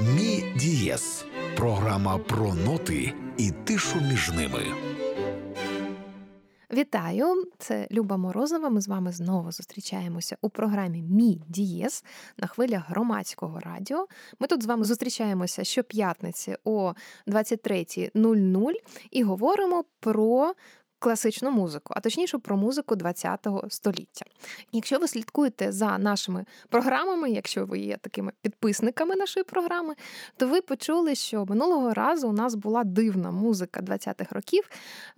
Мі Дієс програма про ноти і тишу між ними. Вітаю, це Люба Морозова. Ми з вами знову зустрічаємося у програмі Мі Дієс на хвилях громадського радіо. Ми тут з вами зустрічаємося щоп'ятниці о 23.00 і говоримо про класичну музику, а точніше про музику ХХ століття. Якщо ви слідкуєте за нашими програмами, якщо ви є такими підписниками нашої програми, то ви почули, що минулого разу у нас була дивна музика 20-х років,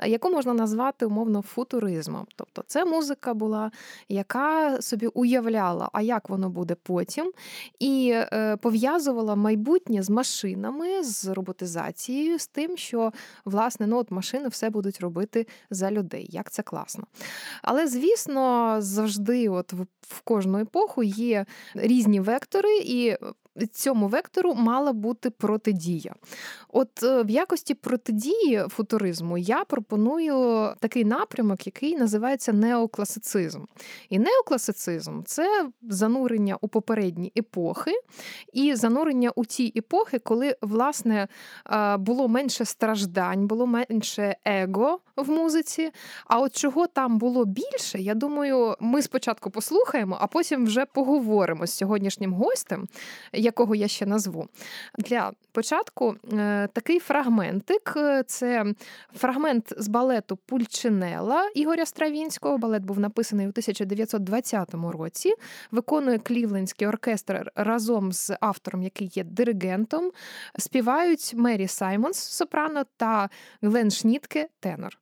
яку можна назвати умовно футуризмом. Тобто це музика була, яка собі уявляла, а як воно буде потім, і е, пов'язувала майбутнє з машинами, з роботизацією, з тим, що власне ну от машини все будуть робити за людей. Як це класно. Але, звісно, завжди, от в кожну епоху, є різні вектори, і цьому вектору мала бути протидія. От е, в якості протидії футуризму я пропоную такий напрямок, який називається неокласицизм. І неокласицизм це занурення у попередні епохи, і занурення у ті епохи, коли власне е, було менше страждань, було менше его в музиці. А от чого там було більше, я думаю, ми спочатку послухаємо, а потім вже поговоримо з сьогоднішнім гостем якого я ще назву. Для початку е, такий фрагментик це фрагмент з балету Пульчинела Ігоря Стравінського. Балет був написаний у 1920 році. Виконує Клівлендський оркестр разом з автором, який є диригентом. Співають Мері Саймонс сопрано та Глен Шнітке тенор.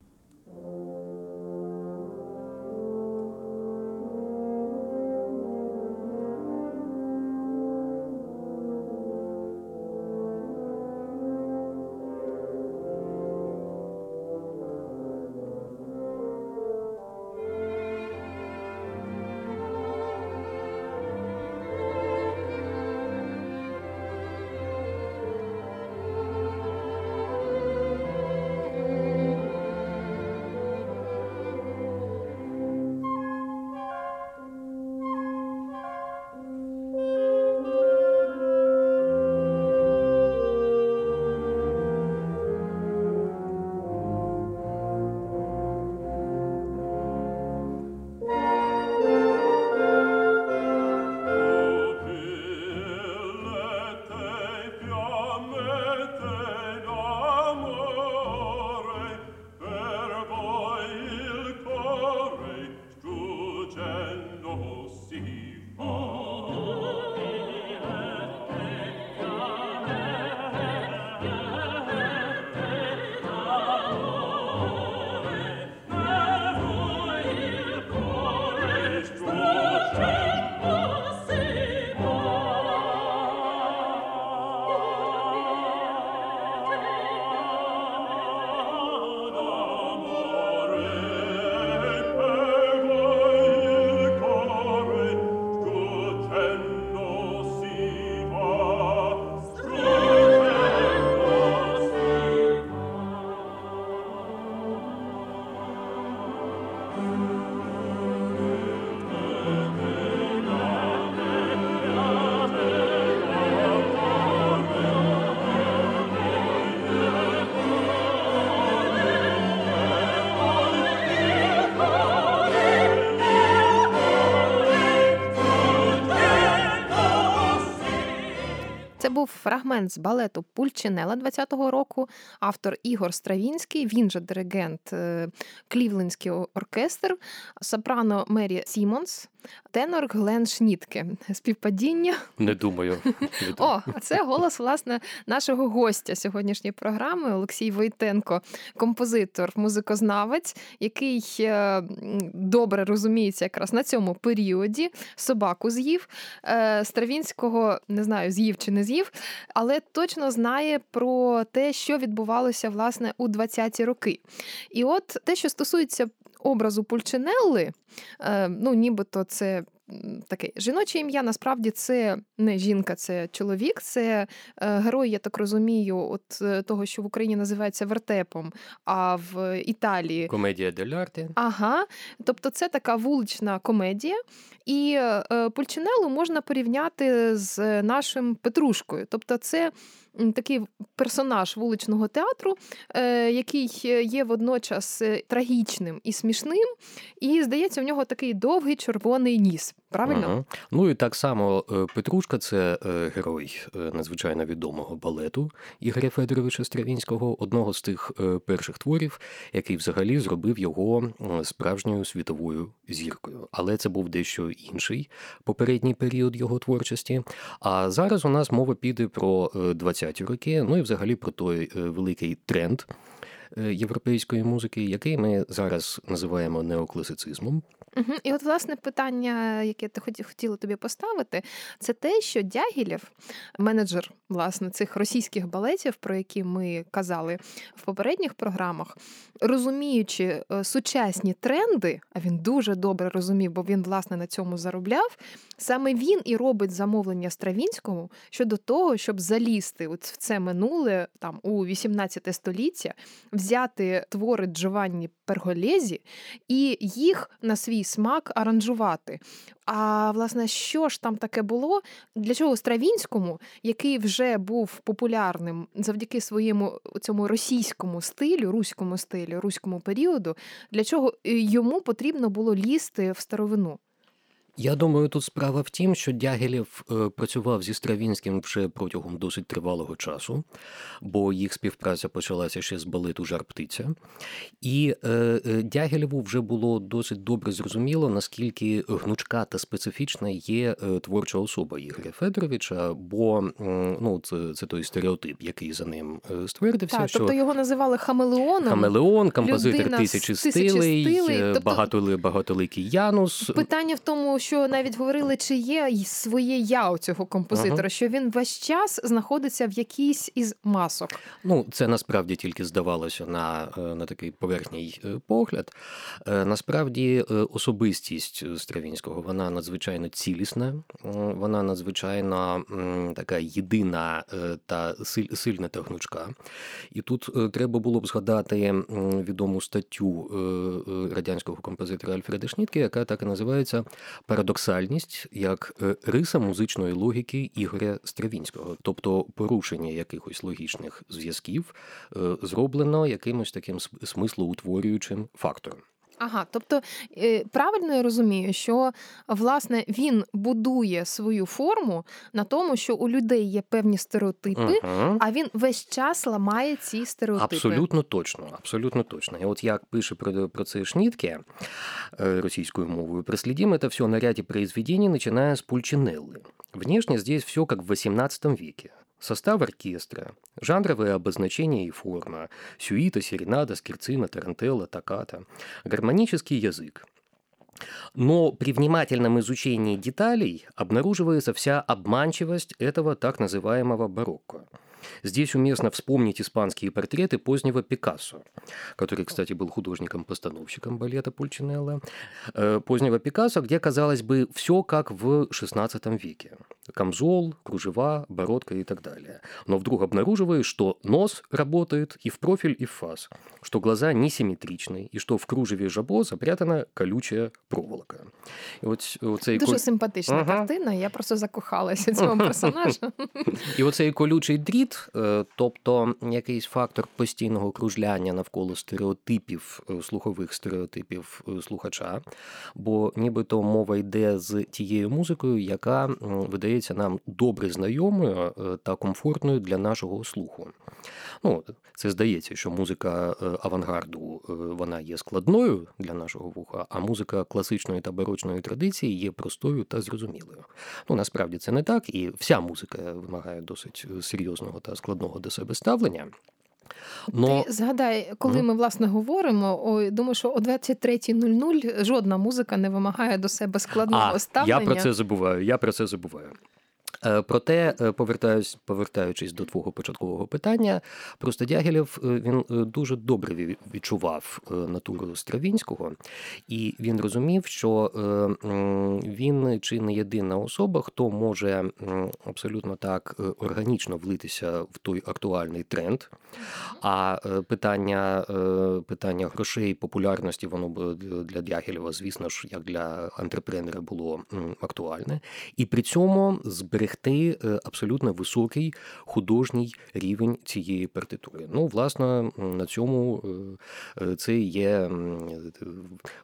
Фрагмент з балету Пульчинела 20-го року, автор Ігор Стравінський, він же диригент е, Клівлендський оркестр, сопрано Мері Сімонс, тенор Глен Шнітке. Співпадіння. Не думаю. О, а це голос власне нашого гостя сьогоднішньої програми Олексій Войтенко, композитор, музикознавець, який е, добре розуміється якраз на цьому періоді. Собаку з'їв. Е, Стравінського не знаю, з'їв чи не з'їв, але точно знає про те, що відбувалося власне у 20-ті роки. І от те, що стосується образу Пульчинелли, е, ну нібито це таке жіноче ім'я насправді це не жінка, це чоловік, це е, герой, я так розумію, от е, того, що в Україні називається вертепом, а в Італії комедія делярти. Ага, тобто це така вулична комедія, і Пульчинелу можна порівняти з нашим Петрушкою. Тобто, це такий персонаж вуличного театру, е, який є водночас е, трагічним і смішним, і здається, в нього такий довгий червоний ніс. Правильно? Ага. Ну і так само е, Петрушка це герой надзвичайно відомого балету Ігоря Федоровича Стравінського, одного з тих перших творів, який взагалі зробив його справжньою світовою зіркою. Але це був дещо інший попередній період його творчості. А зараз у нас мова піде про 20 20-ті роки, ну і взагалі про той великий тренд європейської музики, який ми зараз називаємо неокласицизмом. Угу. І от власне питання, яке ти хотіла тобі поставити, це те, що Дягілєв, менеджер власне цих російських балетів, про які ми казали в попередніх програмах, розуміючи е, сучасні тренди, а він дуже добре розумів, бо він власне на цьому заробляв. Саме він і робить замовлення Стравінському щодо того, щоб залізти в це минуле там у 18 століття, взяти твори Джованні Перголезі і їх на свій смак аранжувати. А власне, що ж там таке було? Для чого Стравінському, який вже був популярним завдяки своєму цьому російському стилю, руському стилю, руському періоду, для чого е, йому потрібно було лізти в старовину? Я думаю, тут справа в тім, що Дягілєв е, працював зі Стравінським вже протягом досить тривалого часу, бо їх співпраця почалася ще з балету Жар птиця. І е, е, Дягілєву вже було досить добре зрозуміло, наскільки гнучка та специфічна є творча особа Ігоря Федоровича, бо ну, це це той стереотип, який за ним ствердився. Так, що Тобто його називали Хамелеоном. Хамелеон, композитор тисячі стилей, стилей. Тобто... багатоликий Янус. Питання в тому, що навіть говорили, чи є своє я у цього композитора, ага. що він весь час знаходиться в якійсь із масок. Ну, це насправді тільки здавалося на е, на такий поверхній е, погляд. Е, насправді, особистість Стравінського вона надзвичайно цілісна, вона надзвичайно така єдина та сильна та гнучка. І тут треба було б згадати відому статтю радянського композитора Альфреда Шнітке, яка так і називається Парадоксальність як риса музичної логіки Ігоря Стравінського, тобто порушення якихось логічних зв'язків, зроблено якимось таким смислоутворюючим фактором. Ага, тобто е, правильно я розумію, що власне він будує свою форму на тому, що у людей є певні стереотипи, угу. а він весь час ламає ці стереотипи. Абсолютно точно, абсолютно точно. І от як пише про, про це Шнітке е, російською мовою, проследим это все на ряде произведений, начиная с Пульчинеллы. Внешне здесь все как в XVIII веке. Состав оркестра, жанровые обозначения и форма, сюита, серенада, скирцина, тарантелла, токката, гармонический язык. Но при внимательном изучении деталей обнаруживается вся обманчивость этого так называемого барокко – Здесь уместно вспомнить испанские портреты позднего Пикассо, который, кстати, был художником-постановщиком балета Пульчинелла, э, позднего Пикассо, где, казалось бы, все как в XVI веке. Камзол, кружева, бородка и так далее. Но вдруг обнаруживаешь, что нос работает и в профиль, и в фас, что глаза несимметричны, и что в кружеве жабо запрятана колючая проволока. І от, оцей Дуже симпатична ага. картина, я просто закохалася цього персонажа. І оцей колючий дріт Е, тобто якийсь фактор постійного кружляння навколо стереотипів, е, слухових стереотипів е, слухача, бо нібито мова йде з тією музикою, яка видається нам добре знайомою та комфортною для нашого слуху. Ну, Це здається, що музика авангарду вона є складною для нашого вуха, а музика класичної та барочної традиції є простою та зрозумілою. Ну насправді це не так, і вся музика вимагає досить серйозного та складного до себе ставлення. Но... Ти згадай, коли mm. ми власне говоримо, о, думаю, що о 23.00 жодна музика не вимагає до себе складного а, ставлення. Я про це забуваю. Я про це забуваю. Е, проте, е, повертаюсь, повертаючись до твого початкового питання, просто Дягілєв е, він дуже добре відчував натуру Стравінського, і він розумів, що він чи не єдина особа, хто може абсолютно так органічно влитися в той актуальний тренд. А питання питання грошей, популярності, воно для Дягілєва, звісно ж, як для антрепренера було актуальне, і при цьому зберегти зберегти е, абсолютно високий художній рівень цієї партитури. Ну, власне, на цьому е, е, це є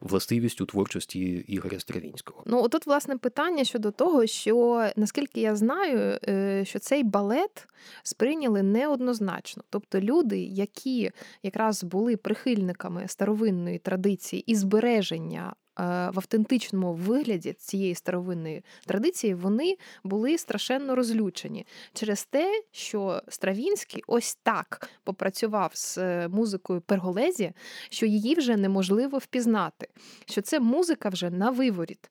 властивістю творчості Ігоря Стравінського. Ну, отут, власне, питання щодо того, що наскільки я знаю, що цей балет сприйняли неоднозначно. Тобто люди, які якраз були прихильниками старовинної традиції і збереження в автентичному вигляді цієї старовинної традиції вони були страшенно розлючені через те, що Стравінський ось так попрацював з е, музикою Перголезі, що її вже неможливо впізнати, що це музика вже на виворіт.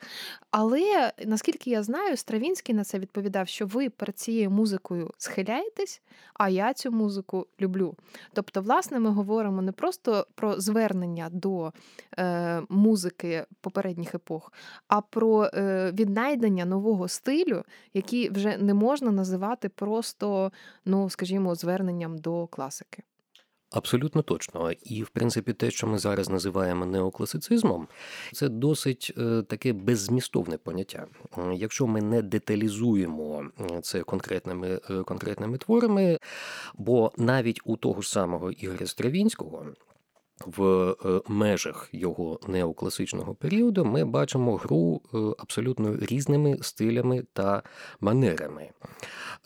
Але наскільки я знаю, Стравінський на це відповідав, що ви перед цією музикою схиляєтесь, а я цю музику люблю. Тобто, власне, ми говоримо не просто про звернення до е, музики попередніх епох, а про е, віднайдення нового стилю, який вже не можна називати просто, ну скажімо, зверненням до класики. Абсолютно точно. І, в принципі, те, що ми зараз називаємо неокласицизмом, це досить е, таке беззмістовне поняття. Якщо ми не деталізуємо це конкретними е, конкретними творами, бо навіть у того ж самого Ігоря Стравінського в е, межах його неокласичного періоду ми бачимо гру е, абсолютно різними стилями та манерами.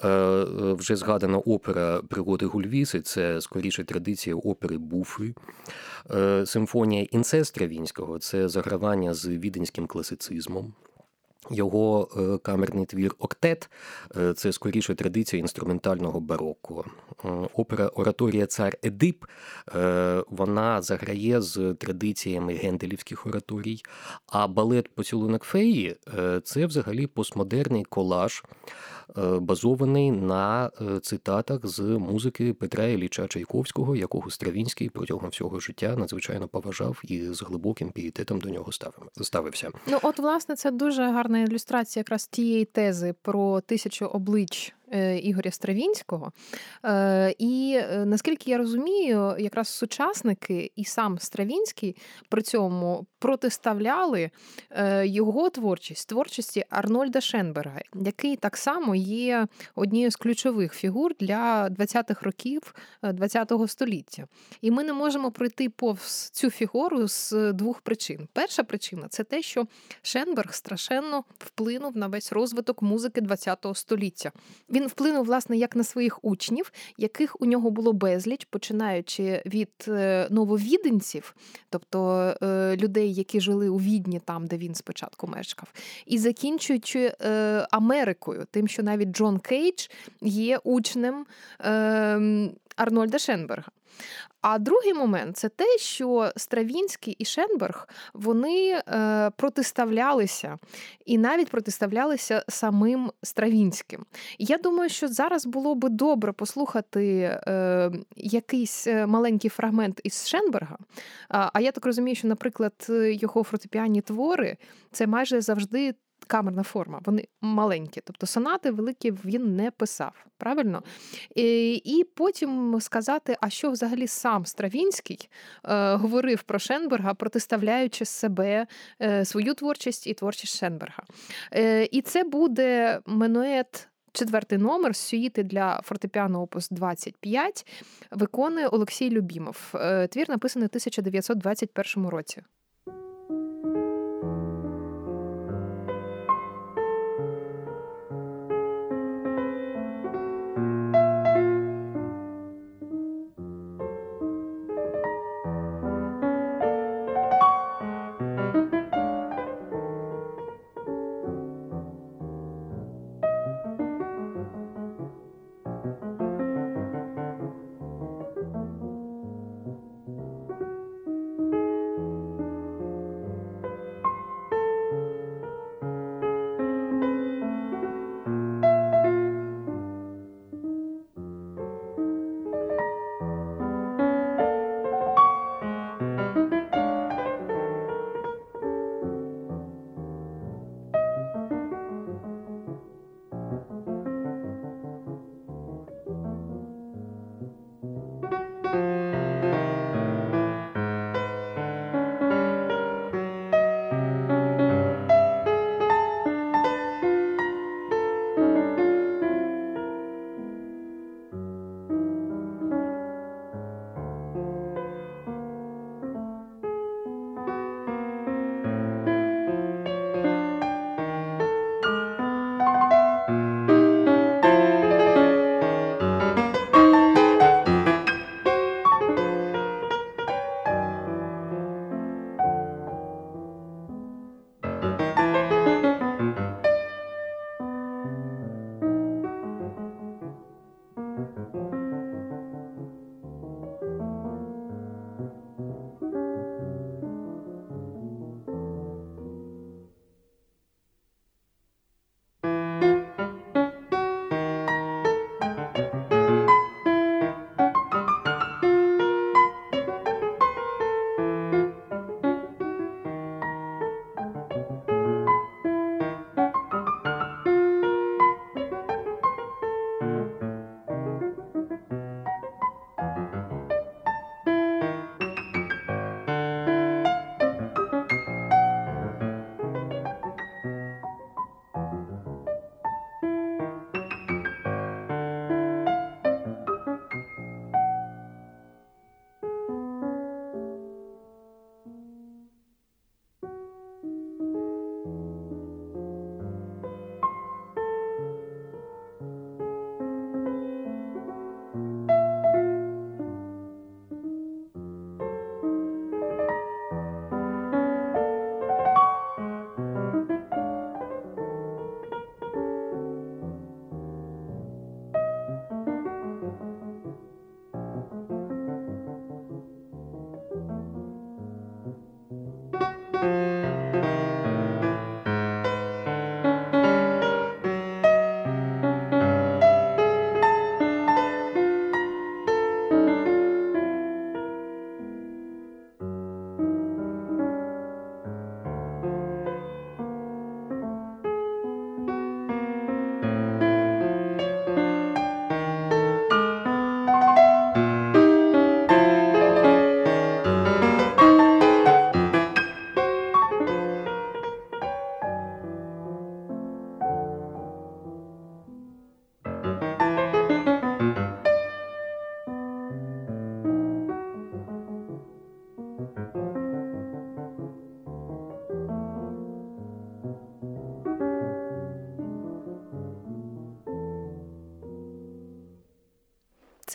Е, вже згадана опера Пригоди Гульвіси це скоріше традиція опери Буфи. Симфонія Інцестра Вінського це загравання з віденським класицизмом. Його е, камерний твір Октет е, це скоріше традиція інструментального бароко. Е, опера Ораторія Цар Едип вона заграє з традиціями генделівських ораторій, а балет Поцілунок Феї це взагалі постмодерний колаж. Е, базований на е, цитатах з музики Петра Ілліча Чайковського, якого Стравінський протягом всього життя надзвичайно поважав і з глибоким пієтетом до нього ставився. Ну, от, власне, це дуже гарна ілюстрація якраз тієї тези про тисячу облич Е, Ігоря Стравінського. І наскільки я розумію, якраз сучасники і сам Стравінський при цьому протиставляли його творчість творчості Арнольда Шенберга, який так само є однією з ключових фігур для 20-х років ХХ століття. І ми не можемо пройти повз цю фігуру з двох причин. Перша причина це те, що Шенберг страшенно вплинув на весь розвиток музики ХХ століття. Він вплинув, власне, як на своїх учнів, яких у нього було безліч, починаючи від е, нововіденців, тобто е, людей, які жили у Відні, там, де він спочатку мешкав, і закінчуючи е, Америкою, тим, що навіть Джон Кейдж є учнем ем, Арнольда Шенберга. А другий момент це те, що Стравінський і Шенберг вони е, протиставлялися і навіть протиставлялися самим Стравінським. Я думаю, що зараз було би добре послухати е, якийсь е, маленький фрагмент із Шенберга. А я так розумію, що, наприклад, його фортепіанні твори це майже завжди камерна форма, вони маленькі, тобто сонати великі він не писав. Правильно? І і потім сказати, а що взагалі сам Стравінський е, говорив про Шенберга, протиставляючи себе е, свою творчість і творчість Шенберга. Е, І це буде менует. Четвертий номер сюїти для фортепіано опус 25 виконує Олексій Любімов. Е, твір написаний у 1921 році.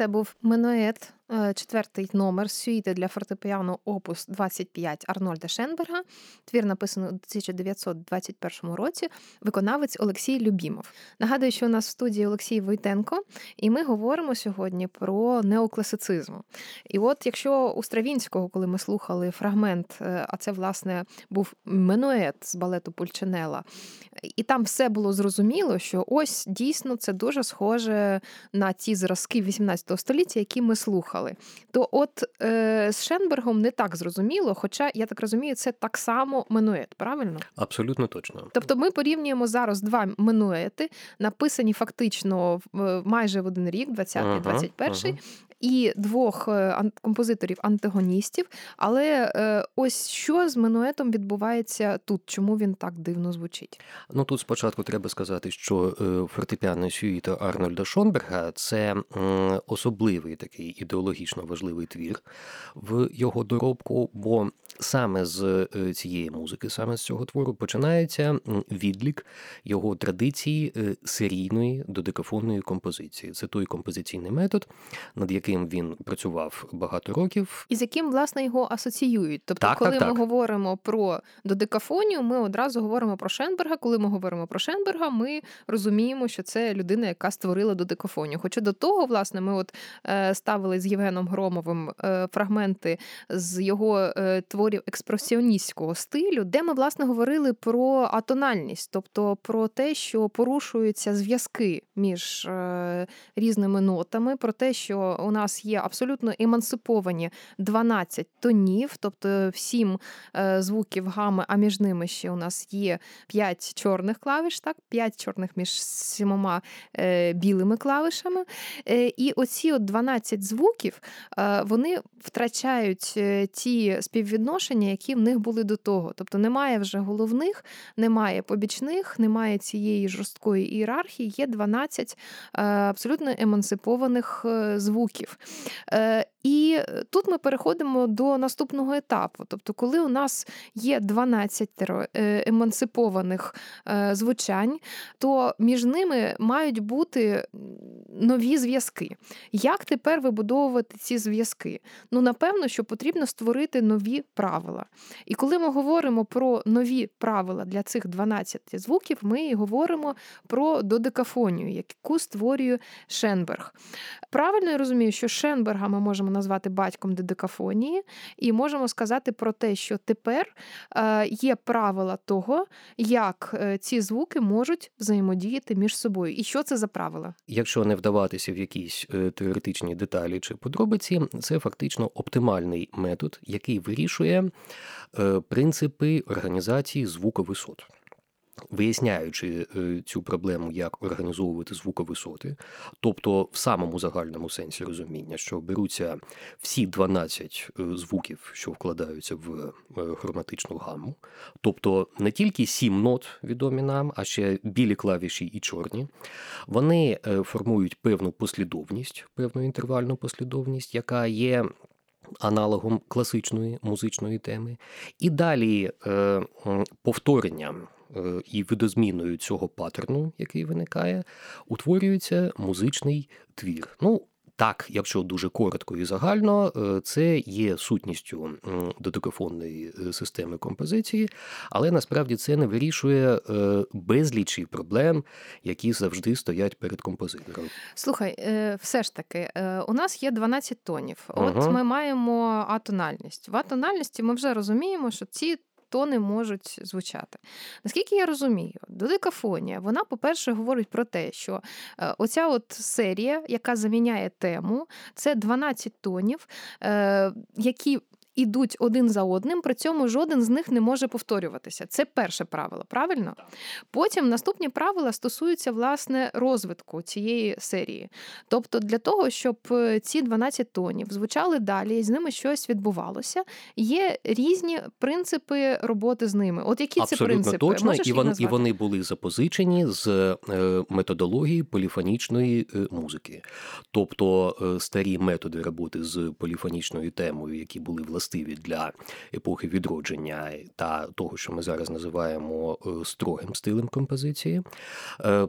Це був Менует Е, четвертий номер сюїти для фортепіано Опус 25 Арнольда Шенберга. Твір написаний у 1921 році. Виконавець Олексій Любімов. Нагадую, що у нас в студії Олексій Войтенко, і ми говоримо сьогодні про неокласицизм. І от, якщо у Стравінського, коли ми слухали фрагмент, е, а це власне був менует з балету Пульчинела, і там все було зрозуміло, що ось дійсно це дуже схоже на ті зразки 18 століття, які ми слухали. То от е, з Шенбергом не так зрозуміло, хоча я так розумію, це так само менует, правильно? Абсолютно точно. Тобто ми порівнюємо зараз два менуети, написані фактично в майже в один рік, 20-й, 21-й, і двох е, композиторів антагоністів. Але е, ось що з минуетом відбувається тут? Чому він так дивно звучить? Ну тут спочатку треба сказати, що е, фортепіано сюїта Арнольда Шонберга це особливий такий ідеологічно важливий твір в його доробку, бо саме з цієї музики, саме з цього твору, починається відлік його традиції серійної додекафонної композиції. Це той композиційний метод, над яким він працював багато років, і з яким власне його асоціюють. Тобто, так, коли так, ми так. говоримо про додекафонію, ми одразу говоримо про Шенберга. Коли ми говоримо про Шенберга, ми розуміємо, що це людина, яка створила додекафонію. Хоча до того, власне, ми от е, ставили з Євгеном Громовим е, фрагменти з його е, творів експресіоністського стилю, де ми власне говорили про атональність, тобто про те, що порушуються зв'язки між різними нотами, про те, що у нас є абсолютно емансиповані 12 тонів, тобто 7 е, звуків гами, а між ними ще у нас є 5 чорних клавіш, так, 5 чорних між сімома е, білими клавішами. Е, і оці от 12 звуків вони втрачають ті співвідношення, які в них були до того. Тобто немає вже головних, немає побічних, немає цієї жорсткої ієрархії, є 12 абсолютно емансипованих звуків. Е, і тут ми переходимо до наступного етапу. Тобто, коли у нас є 12 е, емансипованих е, звучань, то між ними мають бути нові зв'язки. Як тепер вибудовувати ці зв'язки? Ну, напевно, що потрібно створити нові правила. І коли ми говоримо про нові правила для цих 12 звуків, ми говоримо про додекафонію, яку створює Шенберг. Правильно я розумію, що Шенберга ми можемо назвати батьком дедекафонії, і можемо сказати про те, що тепер е, є правила того, як е, ці звуки можуть взаємодіяти між собою. І що це за правила? Якщо не вдаватися в якісь е, теоретичні деталі чи подробиці, це фактично оптимальний метод, який вирішує принципи організації звуковисот виясняючи е, цю проблему, як організовувати звуковисоти, тобто в самому загальному сенсі розуміння, що беруться всі 12 е, звуків, що вкладаються в е, хроматичну гаму, тобто не тільки сім нот відомі нам, а ще білі клавіші і чорні, вони формують певну послідовність, певну інтервальну послідовність, яка є. Аналогом класичної музичної теми, і далі повторенням Е, і видозміною цього паттерну, який виникає, утворюється музичний твір. Ну, так, якщо дуже коротко і загально, е, це є сутністю додекафонної е, системи композиції, але насправді це не вирішує безлічі проблем, які завжди стоять перед композитором. Слухай, все ж таки, у нас є 12 тонів. От ага. ми маємо атональність. В атональності ми вже розуміємо, що ці тони можуть звучати. Наскільки я розумію, додекафонія, вона, по-перше, говорить про те, що е, оця от серія, яка заміняє тему, це 12 тонів, е, які ідуть один за одним, при цьому жоден з них не може повторюватися. Це перше правило, правильно? Потім наступні правила стосуються власне розвитку цієї серії. Тобто, для того, щоб е, ці 12 тонів звучали далі, і з ними щось відбувалося, є різні принципи роботи з ними. От які Абсолютно це принципи? точно, Можеш і, вон, і вони були запозичені з е, методології поліфонічної е, музики, тобто старі методи роботи з поліфонічною темою, які були власне властиві для епохи відродження та того, що ми зараз називаємо строгим стилем композиції,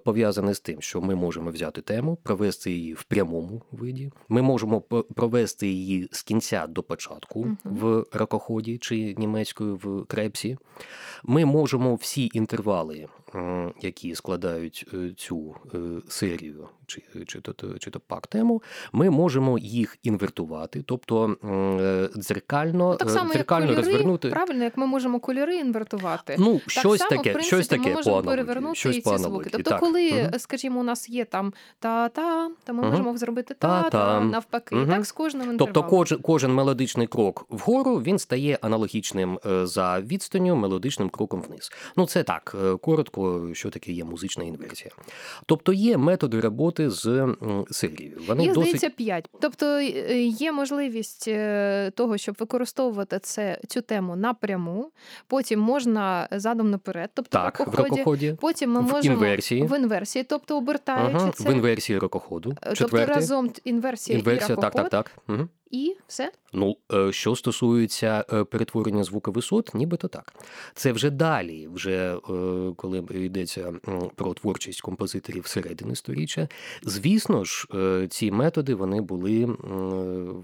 пов'язане з тим, що ми можемо взяти тему, провести її в прямому виді. Ми можемо провести її з кінця до початку uh в ракоході чи німецькою в крепсі. Ми можемо всі інтервали, які складають е, цю е, серію чи чи, то чи то пак тему, ми можемо їх інвертувати, тобто е, дзеркально так само, дзеркально як кольори, розвернути. Правильно, як ми можемо кольори інвертувати. Ну, так щось само, таке, в принципі, щось таке ми можемо перевернути щось і ці звуки. Тобто, так. коли, угу. скажімо, у нас є там та-та, то ми угу. можемо зробити та-та, навпаки. Угу. Так з кожним інтервалом. Тобто кожен, кожен мелодичний крок вгору він стає аналогічним за відстанню мелодичним кроком вниз. Ну це так, коротко, що таке є музична інверсія. Тобто є методи роботи з серією. Вони Їх, досить... здається, п'ять. Тобто е, є можливість е, того, щоб використовувати це цю тему напряму. Потім можна задом наперед, тобто так, в рокоході. Потім ми в можемо інверсії. в інверсії, тобто обертаючи ага, це в інверсії рокоходу. Тобто Тобто разом інверсія, інверсія і ракоход. так, так, так. Угу. І все ну е, що стосується перетворення звуковисот, нібито так. Це вже далі, вже коли йдеться про творчість композиторів середини сторіччя. Звісно ж, ці методи вони були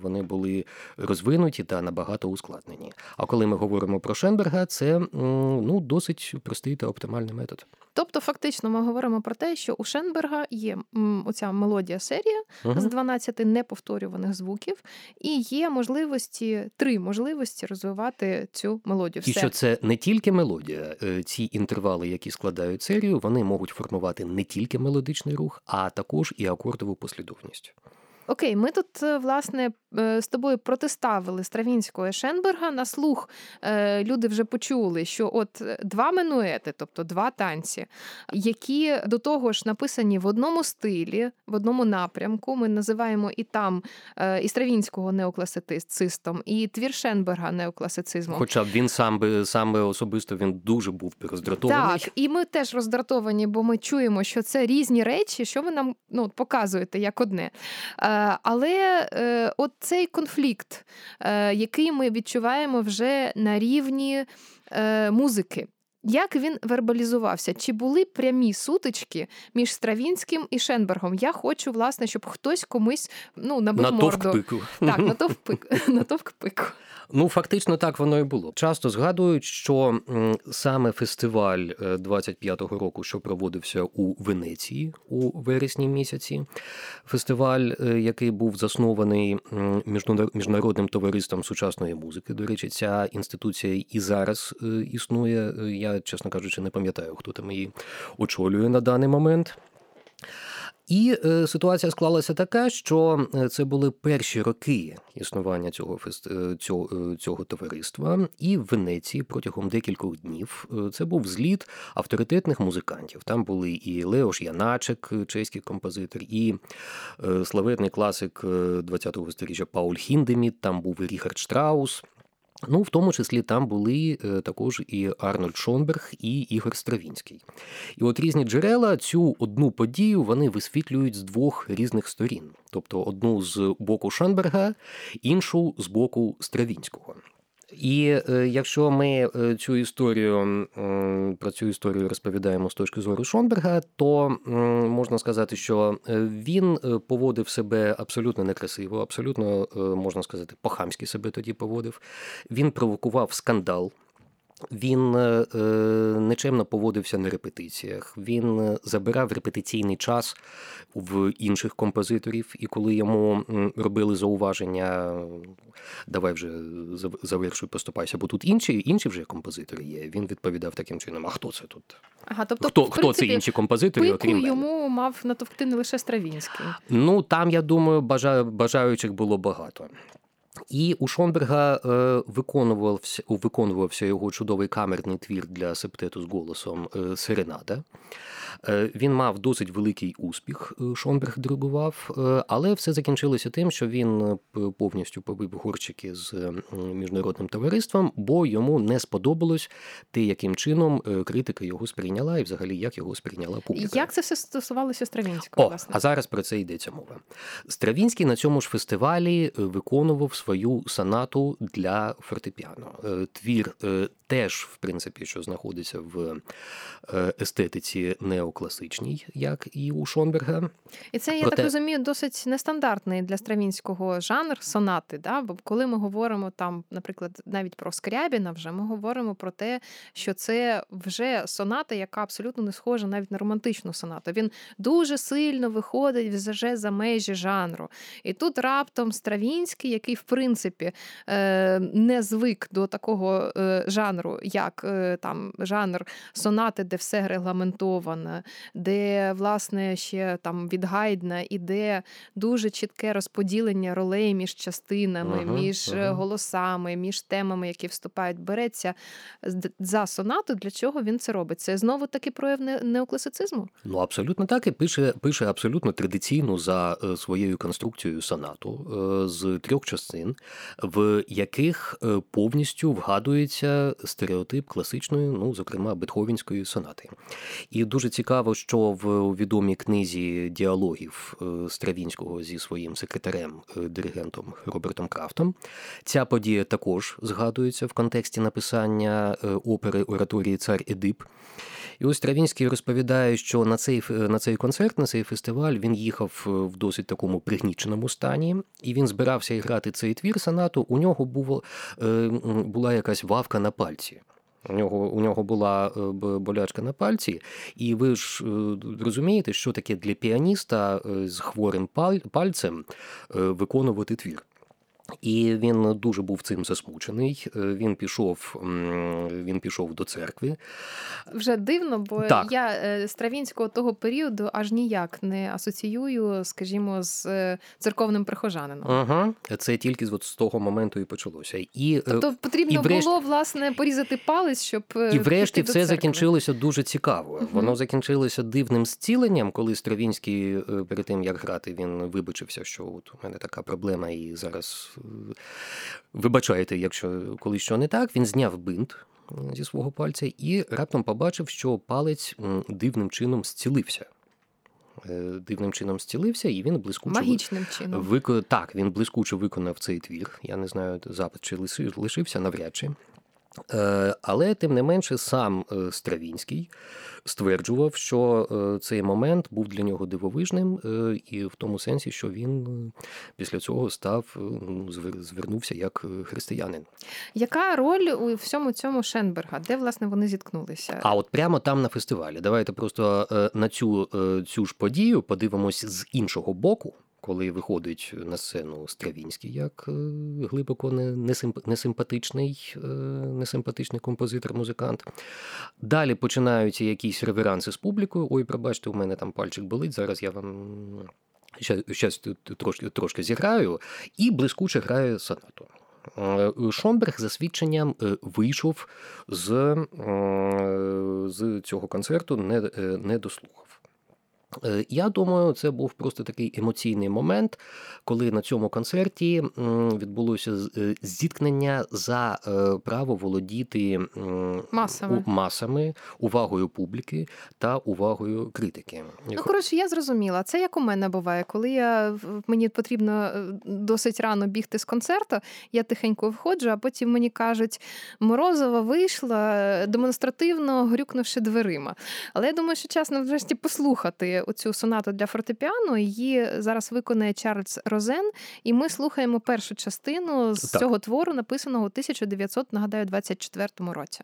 вони були розвинуті та набагато ускладнені. А коли ми говоримо про Шенберга, це ну досить простий та оптимальний метод. Тобто, фактично, ми говоримо про те, що у Шенберга є оця мелодія серія uh з 12 неповторюваних звуків, і є можливості, три можливості розвивати цю мелодію. Все. І що це не тільки мелодія, е, ці інтервали, які складають серію, вони можуть формувати не тільки мелодичний рух, а також і акордову послідовність. Окей, ми тут е, власне е, з тобою протиставили Стравінського і Шенберга. На слух е, люди вже почули, що от два менуети, тобто два танці, які до того ж написані в одному стилі, в одному напрямку. Ми називаємо і там і Стравінського неокласицистом, і твір Шенберга неокласицизмом. Хоча він сам би сам би особисто він дуже був роздратований. Так, і ми теж роздратовані, бо ми чуємо, що це різні речі, що ви нам ну, показуєте як одне. Але е, от цей конфлікт, е, який ми відчуваємо вже на рівні е, музики. Як він вербалізувався? Чи були прямі сутички між Стравінським і Шенбергом? Я хочу, власне, щоб хтось комусь ну, набив морду. пику. Так, натовп пику. Ну, фактично так воно і було. Часто згадують, що саме фестиваль 25-го року, що проводився у Венеції у вересні місяці, фестиваль, е, який був заснований міжнародним товариством сучасної музики. До речі, ця інституція і зараз е, існує. Я, чесно кажучи, не пам'ятаю, хто там її очолює на даний момент. І е, ситуація склалася така, що е, це були перші роки існування цього фест... Е, цього, цього товариства, і в Венеції протягом декількох днів це був зліт авторитетних музикантів. Там були і Леош Яначек, чеський композитор, і славетний класик ХХ століття Пауль Хіндеміт, там був і Ріхард Штраус. Ну, в тому числі там були е, також і Арнольд Шонберг, і Ігор Стравінський. І от різні джерела цю одну подію вони висвітлюють з двох різних сторін, тобто одну з боку Шонберга, іншу з боку Стравінського. І е, якщо ми е, цю історію про цю історію розповідаємо з точки зору Шонберга, то можна сказати, що е, він поводив себе абсолютно некрасиво, абсолютно можна сказати, по-хамськи себе тоді поводив. Він провокував скандал. Він е, е, нечемно поводився на репетиціях. Він е, забирав репетиційний час в інших композиторів, і коли йому робили зауваження, давай вже завершуй, поступайся, бо тут інші інші вже композитори є. Він відповідав таким чином: а хто це тут? Ага, тобто, хто в принципі, хто це інші композитори? Пику окрім мене? йому мав натовкти не лише Стравінський. Ну там я думаю, бажаючих було багато. І у Шонберга е, виконувався виконувався його чудовий камерний твір для септету з голосом е, Серенада. Е, він мав досить великий успіх. Шонберг диригував, але все закінчилося тим, що він повністю побив горчики з міжнародним товариством, бо йому не сподобалось те, яким чином критика його сприйняла, і взагалі як його сприйняла публіка. Як це все стосувалося Стравінського? О, власне? А зараз про це йдеться мова. Стравінський на цьому ж фестивалі виконував свою сонату для фортепіано. Твір теж, в принципі, що знаходиться в естетиці неокласичній, як і у Шонберга. І це, я Проте... так розумію, досить нестандартний для стравінського жанр сонати. Да? Бо коли ми говоримо там, наприклад, навіть про Скрябіна, вже ми говоримо про те, що це вже соната, яка абсолютно не схожа навіть на романтичну сонату. Він дуже сильно виходить вже за межі жанру. І тут раптом Стравінський, який, в принципі, е, не звик до такого е, жанру, як е, там жанр сонати, де все регламентоване, де, власне, ще там від Гайдна іде дуже чітке розподілення ролей між частинами, ага, між ага. голосами, між темами, які вступають, береться за сонату. Для чого він це робить? Це знову таки прояв неокласицизму? Ну абсолютно так і пише пише абсолютно традиційну за своєю конструкцією сонату з трьох частин, в яких е, повністю вгадується стереотип класичної, ну зокрема бетховінської сонати. І дуже цікаво, що в відомій книзі діалогів Стравінського зі своїм секретарем, диригентом Робертом Крафтом, ця подія також згадується в контексті написання опери ораторії Цар Едип. І ось Стравінський розповідає, що на цей на цей концерт, на цей фестиваль він їхав е, в досить такому пригніченому стані, і він збирався грати цей твір сонату. У нього був, е, була якась вавка на пальці. У нього у нього була е, болячка на пальці, і ви ж розумієте, що таке для піаніста з хворим пальцем виконувати твір. І він дуже був цим засмучений. Е, він пішов він пішов до церкви. Вже дивно, бо так. я е, Стравінського того періоду аж ніяк не асоціюю, скажімо, з е, церковним прихожанином. Ага. Це тільки з, з того моменту і почалося. І, Тобто потрібно і врешті... було власне порізати палець, щоб і врешті все церкви. закінчилося дуже цікаво. Угу. Воно закінчилося дивним зціленням, коли Стравінський перед тим як грати, він вибачився, що от у мене така проблема, і зараз вибачайте, якщо коли що не так, він зняв бинт зі свого пальця і раптом побачив, що палець дивним чином зцілився. Е, дивним чином зцілився, і він блискуче Магічним чином. Вик... Так, він блискуче виконав цей твір. Я не знаю, запит чи лишився навряд чи. Е, але тим не менше, сам е, Стравінський стверджував, що е, цей момент був для нього дивовижним, і в тому сенсі, що він після цього став ну, звернувся як християнин. Яка роль у всьому цьому Шенберга? Де власне вони зіткнулися? А от прямо там на фестивалі. Давайте просто на цю, цю ж подію подивимось з іншого боку коли виходить на сцену Стравінський як е, глибоко несимпатичний, е, несимпатичний композитор-музикант. Далі починаються якісь реверанси з публікою. Ой, пробачте, у мене там пальчик болить. Зараз я вам щас трошки трошки зіграю, і блискуче грає сонату. Е, Шонберг за свідченням вийшов з з цього концерту, не не дослухав. Е, я думаю, це був просто такий емоційний момент, коли на цьому концерті відбулося е, зіткнення за е, право володіти масами, масами увагою публіки та увагою критики. Ну, коротше, я зрозуміла. Це як у мене буває, коли я мені потрібно досить рано бігти з концерту, я тихенько входжу, а потім мені кажуть, Морозова вийшла демонстративно грюкнувши дверима. Але я думаю, що час врешті послухати оцю сонату для фортепіано. Її зараз виконає Чарльз Розен, і ми слухаємо першу частину з так. цього твору, написаного у 1900, нагадаю, 24 році.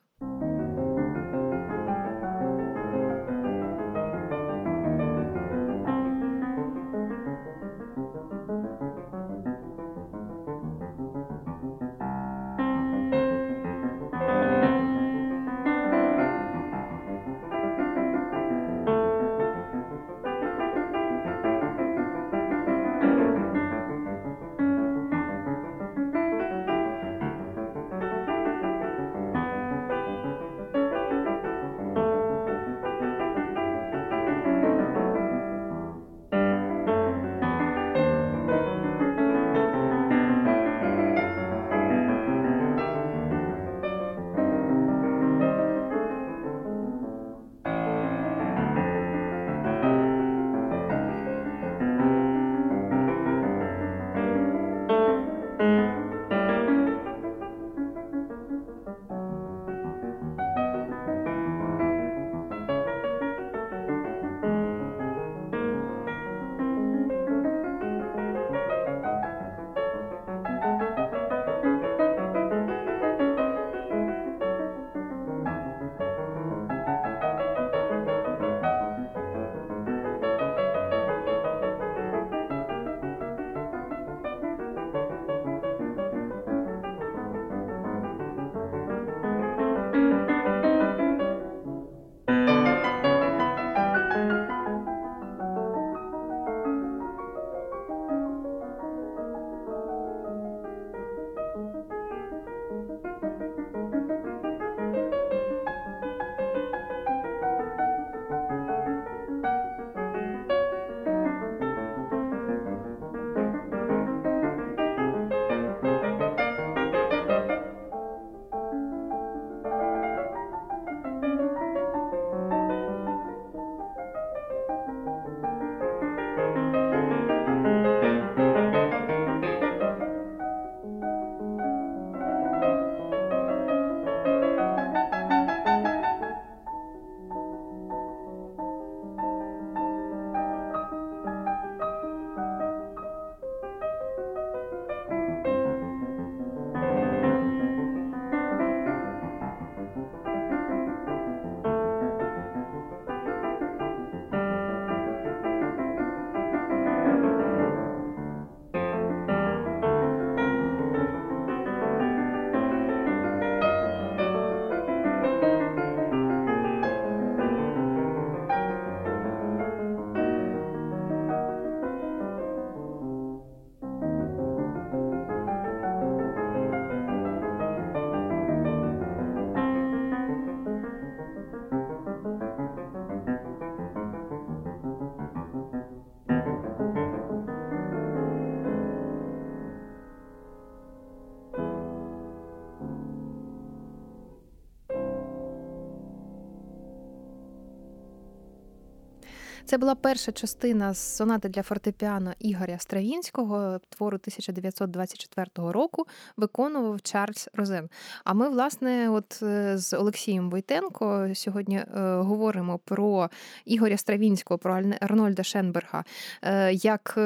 Це була перша частина з сонати для фортепіано Ігоря Стравінського, твору 1924 року, виконував Чарльз Розен. А ми, власне, от е, з Олексієм Войтенко сьогодні е, говоримо про Ігоря Стравінського, про Арнольда Шенберга, е, як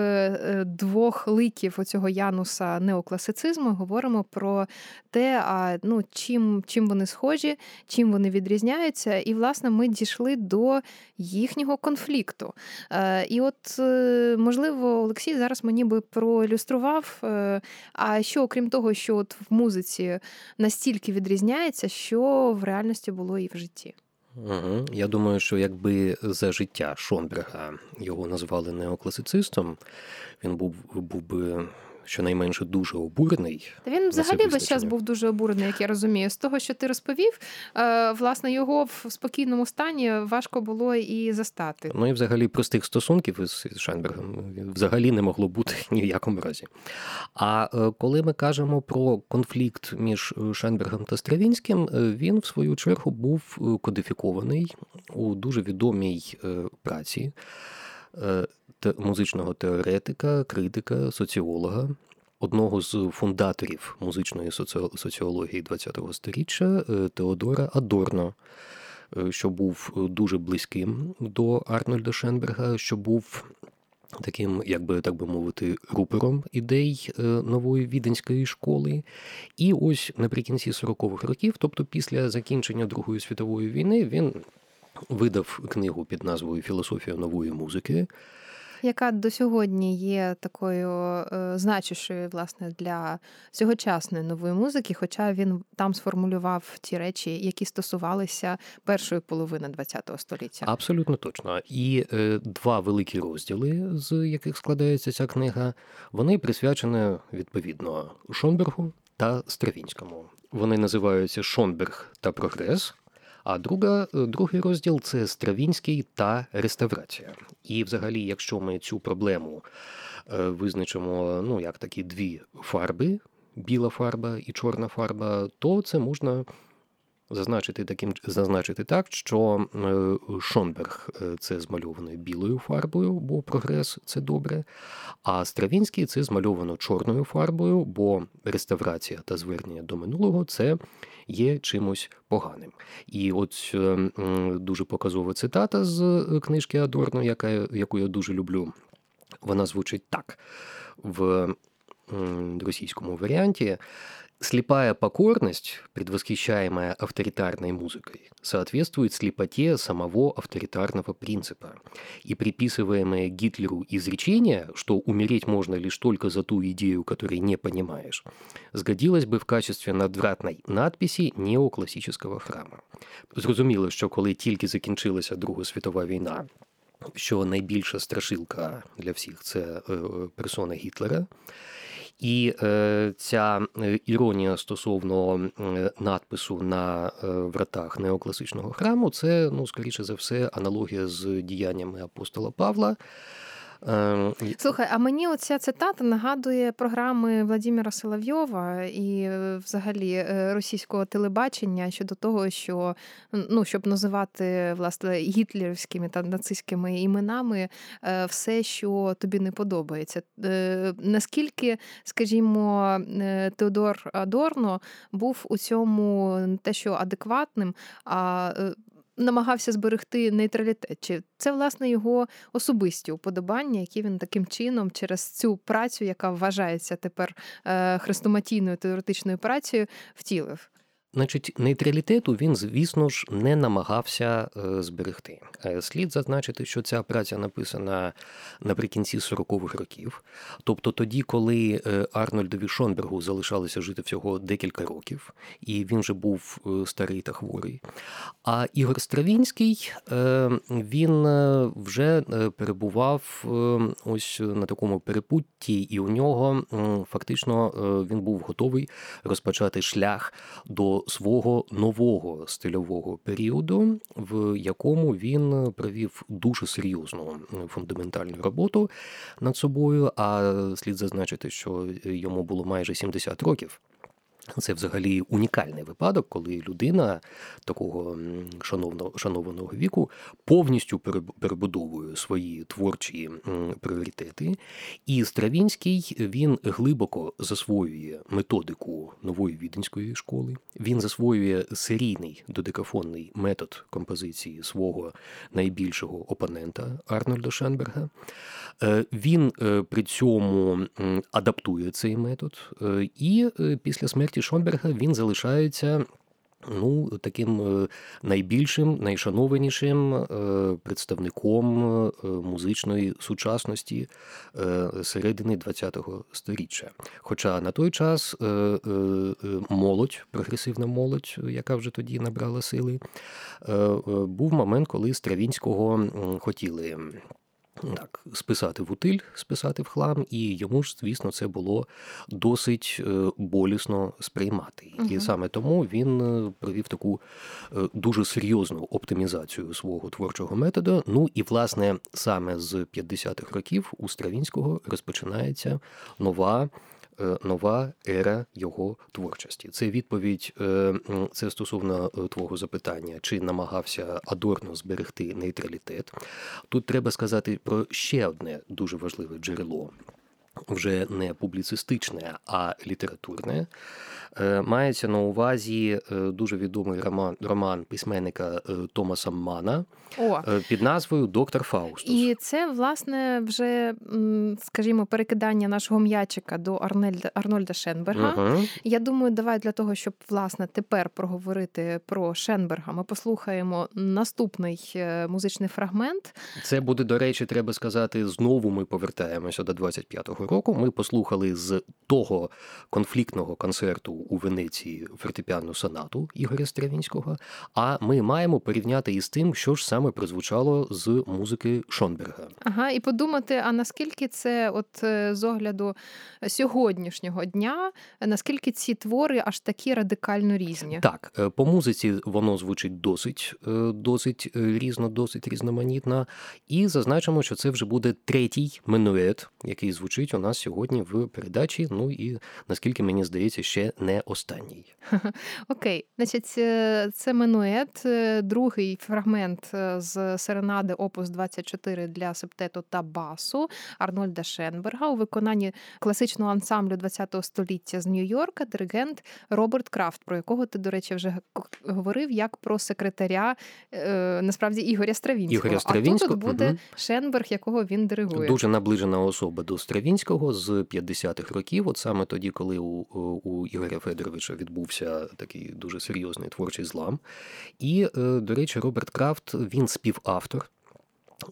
двох ликів оцього Януса неокласицизму. Говоримо про те, а ну чим, чим вони схожі, чим вони відрізняються. І, власне, ми дійшли до їхнього конфлікту. Е, і от, е, можливо, Олексій зараз мені би проілюстрував. Е, а що, окрім того, що от в музиці настільки відрізняється, що в реальності було і в житті. Угу. Я думаю, що якби за життя Шонберга його назвали неокласицистом, він був був би щонайменше дуже обурений. Та він взагалі весь час був дуже обурений, як я розумію. З того, що ти розповів, е, власне, його в спокійному стані важко було і застати. Ну і взагалі простих стосунків із Шенбергом взагалі не могло бути ні в якому разі. А е, коли ми кажемо про конфлікт між Шенбергом та Стравінським, е, він в свою чергу був кодифікований у дуже відомій праці музичного теоретика, критика, соціолога, одного з фундаторів музичної соціології ХХ століття е, Теодора Адорно, е, що був дуже близьким до Арнольда Шенберга, що був. Таким, як би так би мовити, рупером ідей е, нової віденської школи. І ось наприкінці 40-х років, тобто після закінчення Другої світової війни, він видав книгу під назвою Філософія нової музики яка до сьогодні є такою е, значущою власне для сьогочасної нової музики, хоча він там сформулював ті речі, які стосувалися першої половини ХХ століття. Абсолютно точно. І е, два великі розділи, з яких складається ця книга, вони присвячені відповідно Шонбергу та Стравінському. Вони називаються Шонберг та Прогрес. А друга, е, другий розділ це Стравінський та реставрація. І, взагалі, якщо ми цю проблему е, визначимо ну, як такі дві фарби, біла фарба і чорна фарба, то це можна зазначити таким зазначити так, що е, Шонберг це змальовано білою фарбою, бо прогрес це добре. А Стравінський це змальовано чорною фарбою, бо реставрація та звернення до минулого це є чимось поганим. І от е, дуже показова цитата з е, книжки Адорно, яка, яку я дуже люблю. Вона звучить так в російському варіанті. Слепая покорность, предвосхищаемая авторитарной музыкой, соответствует слепоте самого авторитарного принципа. И приписываемое Гитлеру изречение, что умереть можно лишь только за ту идею, которой не понимаешь, сгодилось бы в качестві надвратної надписі неокласичного храма. Зрозуміло, що коли тільки закінчилася Друга світова війна, що найбільша страшилка для всіх це персона Гітлера. І е, ця е, іронія стосовно надпису на е, вратах неокласичного храму, це ну скоріше за все аналогія з діяннями апостола Павла. Ем, Слухай, а мені оця цитата нагадує програми Владимира Соловйова і е, взагалі е, російського телебачення щодо того, що ну, щоб називати власне гітлерівськими та нацистськими іменами е, все, що тобі не подобається. Наскільки, скажімо, Теодор Адорно був у цьому не те, що адекватним, а намагався зберегти нейтралітет? Чи це власне його особисті уподобання, які він таким чином через цю працю, яка вважається тепер е, хрестоматійною теоретичною працею, втілив? Значить, нейтралітету він, звісно ж, не намагався е, зберегти. Е, слід зазначити, що ця праця написана наприкінці 40-х років, тобто тоді, коли е, Арнольдові Шонбергу залишалося жити всього декілька років, і він вже був старий та хворий. А Ігор Стравінський він вже перебував ось на такому перепутті, і у нього фактично він був готовий розпочати шлях до свого нового стильового періоду, в якому він провів дуже серйозну фундаментальну роботу над собою. А слід зазначити, що йому було майже 70 років. Це взагалі унікальний випадок, коли людина такого шановного шанованого віку повністю перебудовує свої творчі пріоритети. І Стравінський він глибоко засвоює методику нової віденської школи. Він засвоює серійний додекафонний метод композиції свого найбільшого опонента Арнольда Шенберга. Е, він е, при цьому адаптує цей метод, е, і після смерті Шонберга він залишається. Ну, таким найбільшим, найшанованішим представником музичної сучасності середини ХХ століття. Хоча на той час молодь, прогресивна молодь, яка вже тоді набрала сили, був момент, коли Стравінського хотіли так, списати в утиль, списати в хлам, і йому ж, звісно, це було досить е, болісно сприймати. Угу. І саме тому він е, провів таку е, дуже серйозну оптимізацію свого творчого методу. Ну і, власне, саме з 50-х років у Стравінського розпочинається нова. Е, нова ера його творчості. Це відповідь е, це стосовно е, твого запитання, чи намагався Адорно зберегти нейтралітет. Тут треба сказати про ще одне дуже важливе джерело. Вже не публіцистичне, а літературне. Е, мається на увазі е, дуже відомий роман роман письменника е, Томаса Мана О. під назвою Доктор Фаустус. І це, власне, вже, скажімо, перекидання нашого м'ячика до Арнольда, Арнольда Шенберга. Угу. Я думаю, давай для того, щоб власне тепер проговорити про Шенберга, ми послухаємо наступний музичний фрагмент. Це буде, до речі, треба сказати, знову ми повертаємося до 25-го року. Ми послухали з того конфліктного концерту у Венеції фортепіанну сонату Ігоря Стравінського. А ми маємо порівняти із тим, що ж саме прозвучало з музики Шонберга. Ага, і подумати, а наскільки це, от е, з огляду сьогоднішнього дня, наскільки ці твори аж такі радикально різні? Так, е, по музиці воно звучить досить, е, досить різно, досить різноманітно. І зазначимо, що це вже буде третій минует, який звучить у нас сьогодні в передачі. Ну і наскільки мені здається, ще не останній. Окей, значить, е, це Менует, е, другий фрагмент е, з серенади Опус 24 для септету та басу Арнольда Шенберга у виконанні класичного ансамблю ХХ століття з Нью-Йорка, диригент Роберт Крафт, про якого ти, до речі, вже говорив як про секретаря насправді Ігоря Стравінського. Ігоря Стравінського. А тут буде угу. Шенберг, якого він диригує. Дуже наближена особа до Стравінського з 50-х років, от саме тоді, коли у, у Ігоря Ігоря Федоровича відбувся такий дуже серйозний творчий злам. І, е, до речі, Роберт Крафт він співавтор.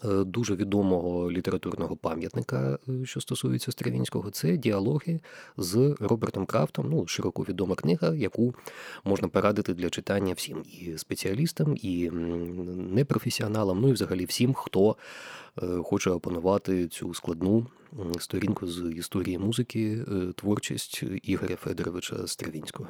Е, дуже відомого літературного пам'ятника, е, що стосується Стравінського, це діалоги з Робертом Крафтом. Ну, широко відома книга, яку можна порадити для читання всім і спеціалістам, і непрофесіоналам, ну і взагалі всім, хто хоче опанувати цю складну сторінку з історії музики, творчість Ігоря Федоровича Стравінського.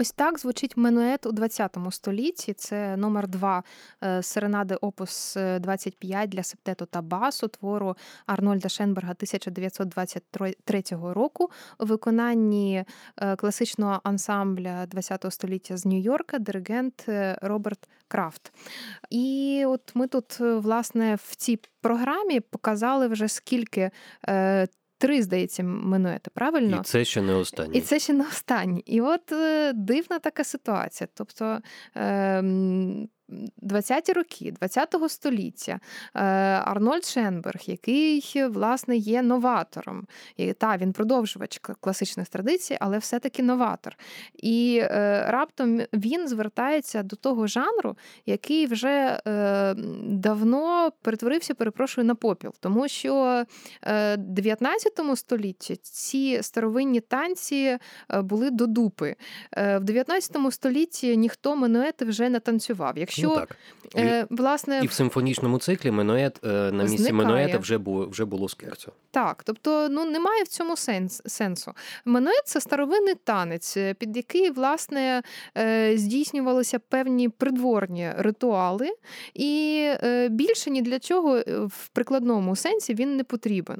Ось так звучить Менует у 20 столітті. Це номер 2 е, серенади Опус 25 для септету та басу твору Арнольда Шенберга 1923 року у виконанні е, класичного ансамбля 20 століття з Нью-Йорка, диригент е, Роберт Крафт. І от ми тут, власне, в цій програмі показали вже скільки три, здається, минуєте, правильно? І це ще не останнє. І це ще не останнє. І от е, дивна така ситуація. Тобто. Е, 20-ті роки 20-го століття е, Арнольд Шенберг, який власне є новатором, і та він продовжувач класичних традицій, але все-таки новатор. І е, раптом він звертається до того жанру, який вже е, давно перетворився, перепрошую, на попіл, тому що в 19 столітті ці старовинні танці були до дупи. В 19 столітті ніхто минуети вже не танцював. Якщо що ну, так. е, власне і в симфонічному циклі Менует е, на місці Менуета вже було вже було скерцо. Так, тобто ну немає в цьому сенс, сенсу. Менует це старовинний танець, е, під який власне е, здійснювалися певні придворні ритуали, і е, більше ні для чого в прикладному сенсі він не потрібен.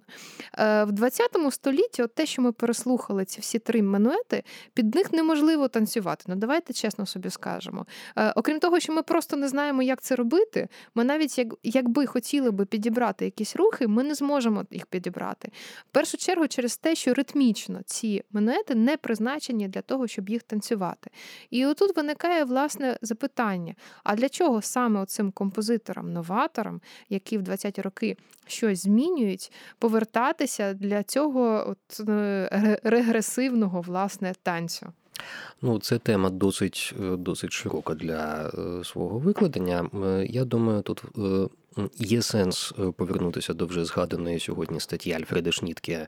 В 20 столітті, от те, що ми переслухали, ці всі три менуети, під них неможливо танцювати. Ну давайте чесно собі скажемо. Окрім того, що ми просто не знаємо, як це робити. Ми навіть як, якби хотіли би підібрати якісь рухи, ми не зможемо їх підібрати. В першу чергу, через те, що ритмічно ці минуети не призначені для того, щоб їх танцювати. І отут виникає власне запитання: а для чого саме цим композиторам, новаторам, які в 20-ті роки щось змінюють, повертатися для цього от, е, регресивного власне танцю? Ну, це тема досить е, досить широка для е, свого викладення. Я думаю, тут е, Є сенс е, повернутися до вже згаданої сьогодні статті Альфреда Шнітке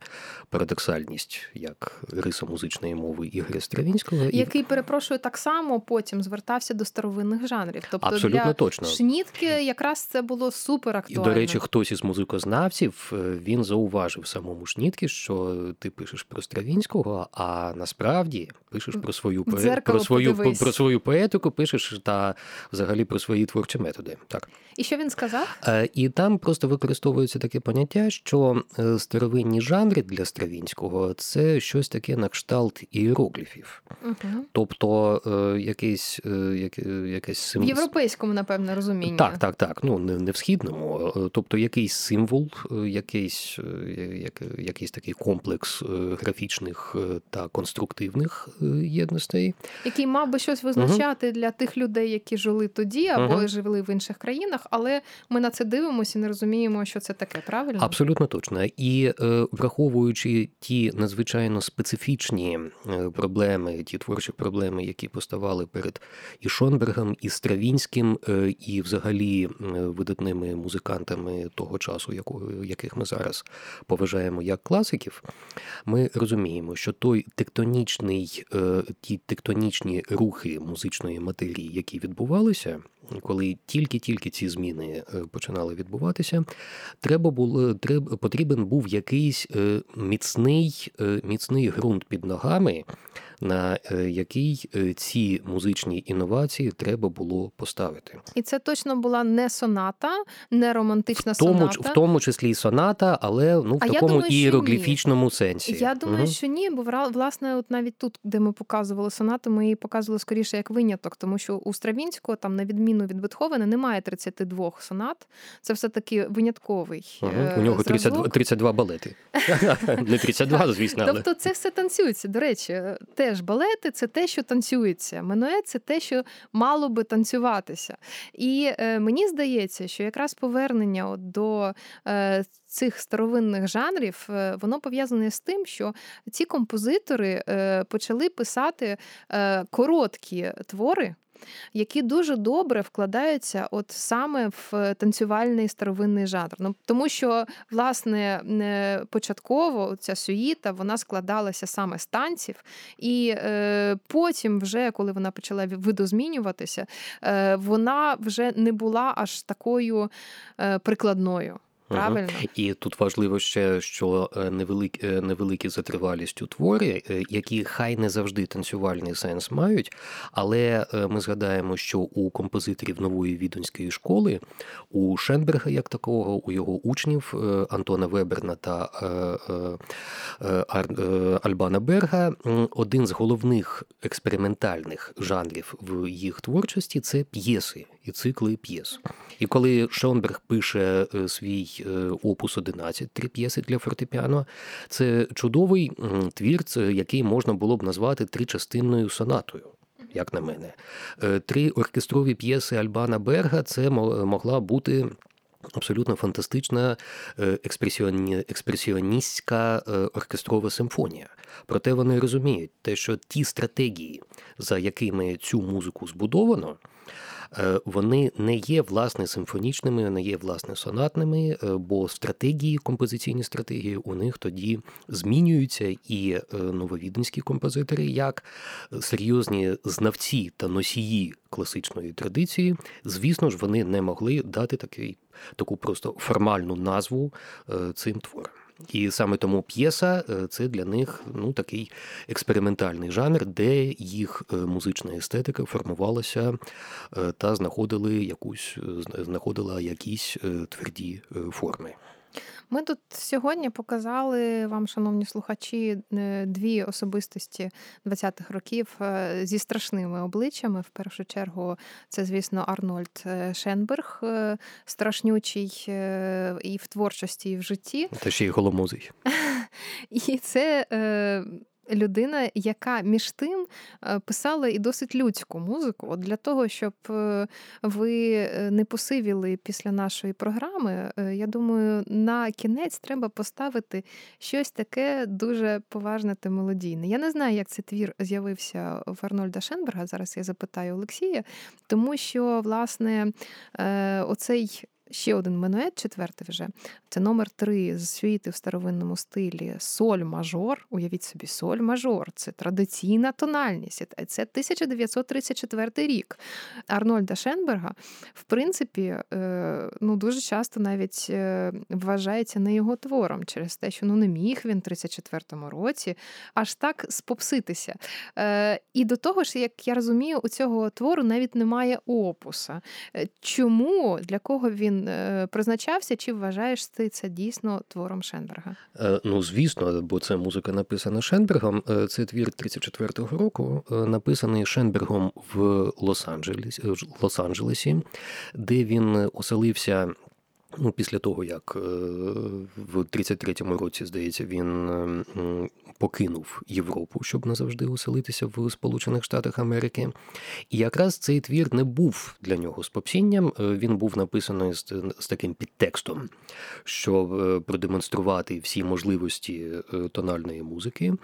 парадоксальність як риса музичної мови Ігоря Стравінського, який перепрошую так само потім звертався до старовинних жанрів. Тобто Абсолютно для точно Шнітке якраз це було супер актуально. І, До речі, хтось із музикознавців е, він зауважив самому Шнітке, що ти пишеш про Стравінського, а насправді пишеш про свою про свою про свою поетику, пишеш та взагалі про свої творчі методи. Так і що він сказав? Е, і там просто використовується таке поняття, що е, старовинні жанри для Стравінського це щось таке на кшталт іерогліфів. Угу. Тобто е, якийсь якийсь символ. В європейському, напевно, розумінні. Так, так, так. Ну не, не в східному. Тобто якийсь символ, якийсь як, якийсь такий комплекс графічних та конструктивних єдностей. Який мав би щось визначати угу. для тих людей, які жили тоді або угу. жили в інших країнах, але ми на це дивимося і не розуміємо, що це таке, правильно? Абсолютно точно. І е, враховуючи ті надзвичайно специфічні е, проблеми, ті творчі проблеми, які поставали перед і Шонбергом, і Стравінським, е, і взагалі видатними музикантами того часу, яких ми зараз поважаємо як класиків, ми розуміємо, що той тектонічний, ті тектонічні рухи музичної матерії, які відбувалися коли тільки-тільки ці зміни е, починали відбуватися, треба було треб. потрібен був якийсь е, міцний, е, міцний ґрунт під ногами на е, який е, ці музичні інновації треба було поставити. І це точно була не соната, не романтична в тому, соната. В тому числі і соната, але ну в а такому думаю, іерогліфічному сенсі. Я думаю, угу. що ні, бо власне, от навіть тут, де ми показували сонату, ми її показували скоріше як виняток, тому що у Стравінського, там, на відміну від Бетховена, немає 32 сонат. Це все таки винятковий. Угу. У нього 32, 32 балети. Не 32, звісно. але... Тобто це все танцюється. До речі, те теж балети це те, що танцюється. Менует це те, що мало би танцюватися. І е, мені здається, що якраз повернення от до е, цих старовинних жанрів е, воно пов'язане з тим, що ці композитори почали писати короткі твори які дуже добре вкладаються от саме в танцювальний старовинний жанр. Ну тому що власне початково ця сюїта вона складалася саме з танців, і е, потім, вже коли вона почала видозмінюватися, е, вона вже не була аж такою е, прикладною. Правильно. І тут важливо ще, що е, невеликі, е, невеликі за тривалістю твори, е, які хай не завжди танцювальний сенс мають, але ми згадаємо, що у композиторів нової відонської школи, у Шенберга, як такого, у його учнів Антона Веберна та Альбана Берга, один з головних експериментальних жанрів в їх творчості це п'єси і цикли п'єс. І коли Шонберг пише свій опус 11, три п'єси для фортепіано, це чудовий твір, який можна було б назвати тричастинною сонатою. Як на мене, е, три оркестрові п'єси Альбана Берга це могла бути абсолютно фантастична експресіоністська оркестрова симфонія. Проте вони розуміють те, що ті стратегії, за якими цю музику збудовано, Е, вони не є власне симфонічними, не є власне сонатними, е, бо стратегії, композиційні стратегії у них тоді змінюються, і е, нововіденські композитори, як серйозні знавці та носії класичної традиції, звісно ж, вони не могли дати такий таку просто формальну назву цим творам. І саме тому п'єса е, це для них ну такий експериментальний жанр, де їх е, музична естетика формувалася е, та знаходили якусь знаходила якісь тверді форми. Ми тут сьогодні показали вам, шановні слухачі, е, дві особистості 20-х років е, зі страшними обличчями. В першу чергу, це, звісно, Арнольд е, Шенберг, страшнючий і в творчості, і в житті. Та ще й голомозий. І це людина, яка між тим е, писала і досить людську музику. От Для того, щоб е, ви е, не посивіли після нашої програми, я думаю, на кінець треба поставити щось таке дуже поважне та мелодійне. Я не знаю, як цей твір з'явився в Арнольда Шенберга. Зараз я запитаю Олексія, тому що, власне, оцей ще один минует, четвертий вже. Це номер три з світи в старовинному стилі соль мажор. Уявіть собі, соль мажор. Це традиційна тональність. Це 1934 рік. Арнольда Шенберга, в принципі, е, ну дуже часто навіть е, вважається не його твором через те, що ну не міг він в 34-му році аж так спопситися. Е, і до того ж, як я розумію, у цього твору навіть немає опуса. Чому для кого він Е, призначався, чи вважаєш ти це дійсно твором Шенберга? Е, ну, звісно, бо це музика написана Шенбергом. Е, це твір 34-го року, написаний Шенбергом в Лос-Анджелесі, Лос-Анджелесі, де він оселився. Ну, після того, як в 33-му році, здається, він покинув Європу, щоб назавжди оселитися в Сполучених Штатах Америки. І якраз цей твір не був для нього спопсінням. Е, він був написаний з, з таким підтекстом, щоб е, продемонструвати всі можливості е, тональної музики.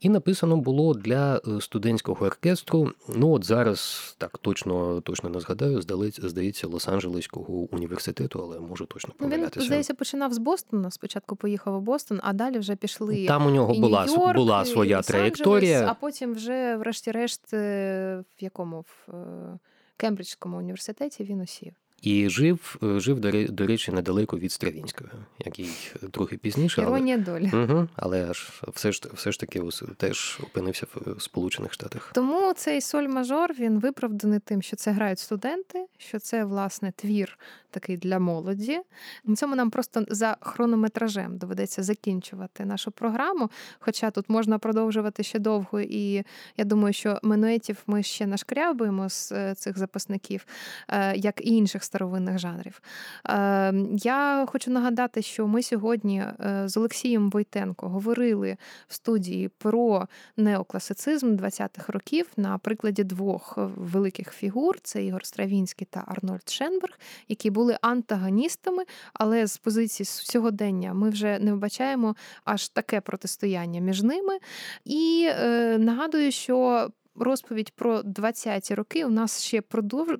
І написано було для студентського оркестру. Ну, от зараз так точно точно не згадаю, здається, Лос-Анджелеського університету, але можу точно помилятися. Він, здається, починав з Бостона. Спочатку поїхав у Бостон, а далі вже пішли. Там у нього була Нью-Йорк, була своя траєкторія. А потім, вже, врешті-решт, е, в якому в е, Кембриджському університеті він осів. І жив, е, жив до речі, недалеко від Стравінського, який трохи пізніше. Іронія але, долі. Угу, але аж все ж все ж таки теж опинився в Сполучених Штатах. Тому цей соль мажор він виправданий тим, що це грають студенти, що це власне твір такий для молоді. На цьому нам просто за хронометражем доведеться закінчувати нашу програму. Хоча тут можна продовжувати ще довго, і я думаю, що минуетів ми ще нашкрябуємо з е, цих записників, е, як і інших старовинних жанрів. Е, я хочу нагадати, що ми сьогодні з Олексієм Войтенко говорили в студії про неокласицизм 20-х років на прикладі двох великих фігур: це Ігор Стравінський та Арнольд Шенберг, які були були антагоністами, але з позиції сьогодення ми вже не вбачаємо аж таке протистояння між ними. І е, нагадую, що розповідь про 20-ті роки у нас ще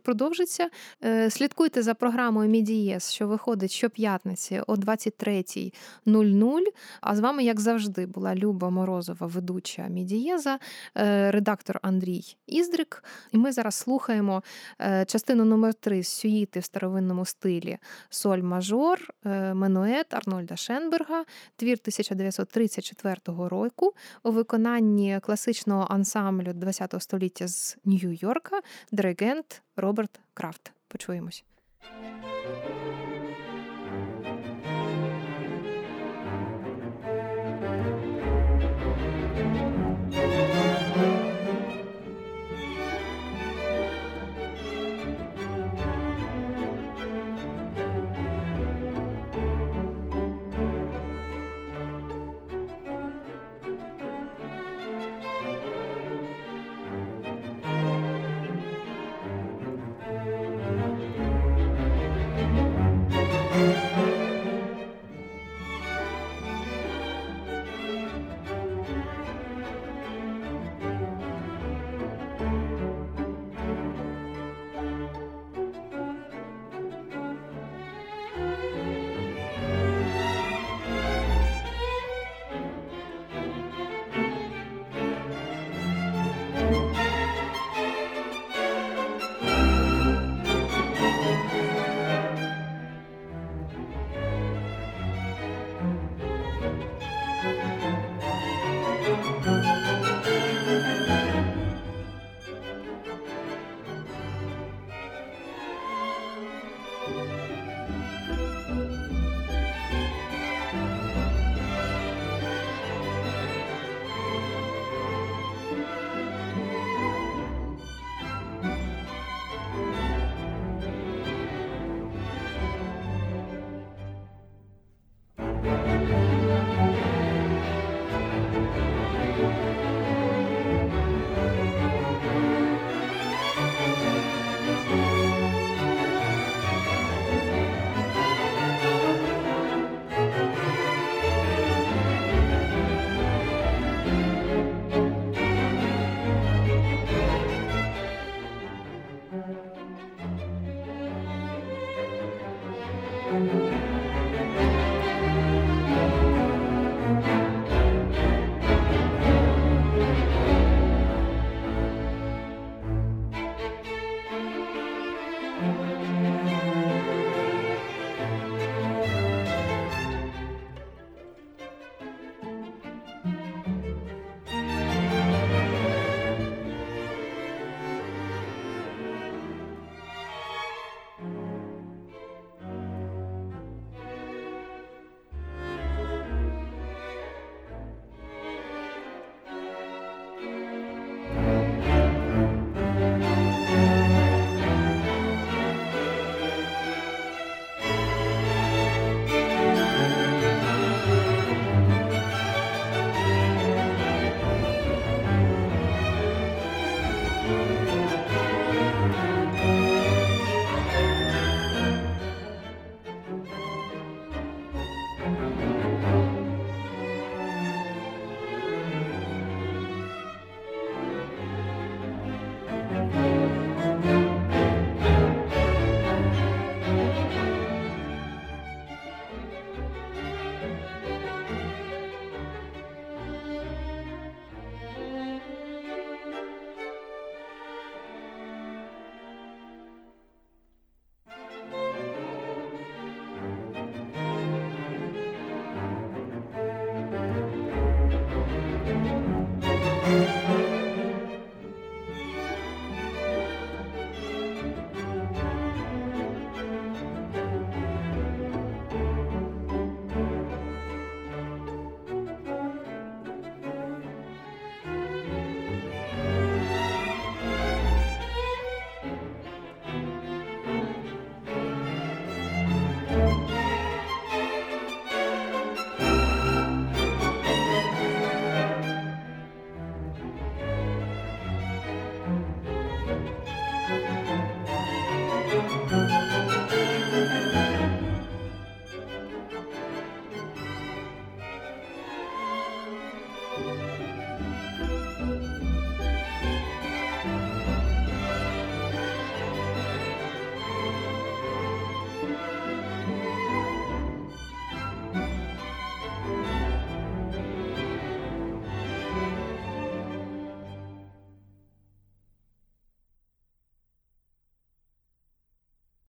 продовжиться. Е, слідкуйте за програмою Мідієс, що виходить щоп'ятниці о 23.00. А з вами, як завжди, була Люба Морозова, ведуча Мідієза, е, редактор Андрій Іздрик. І ми зараз слухаємо е, частину номер 3 з сюїти в старовинному стилі Соль мажор, Менует Арнольда Шенберга, твір 1934 року у виконанні класичного ансамблю ХХ століття з Нью-Йорка, диригент Роберт Крафт. Почуємось.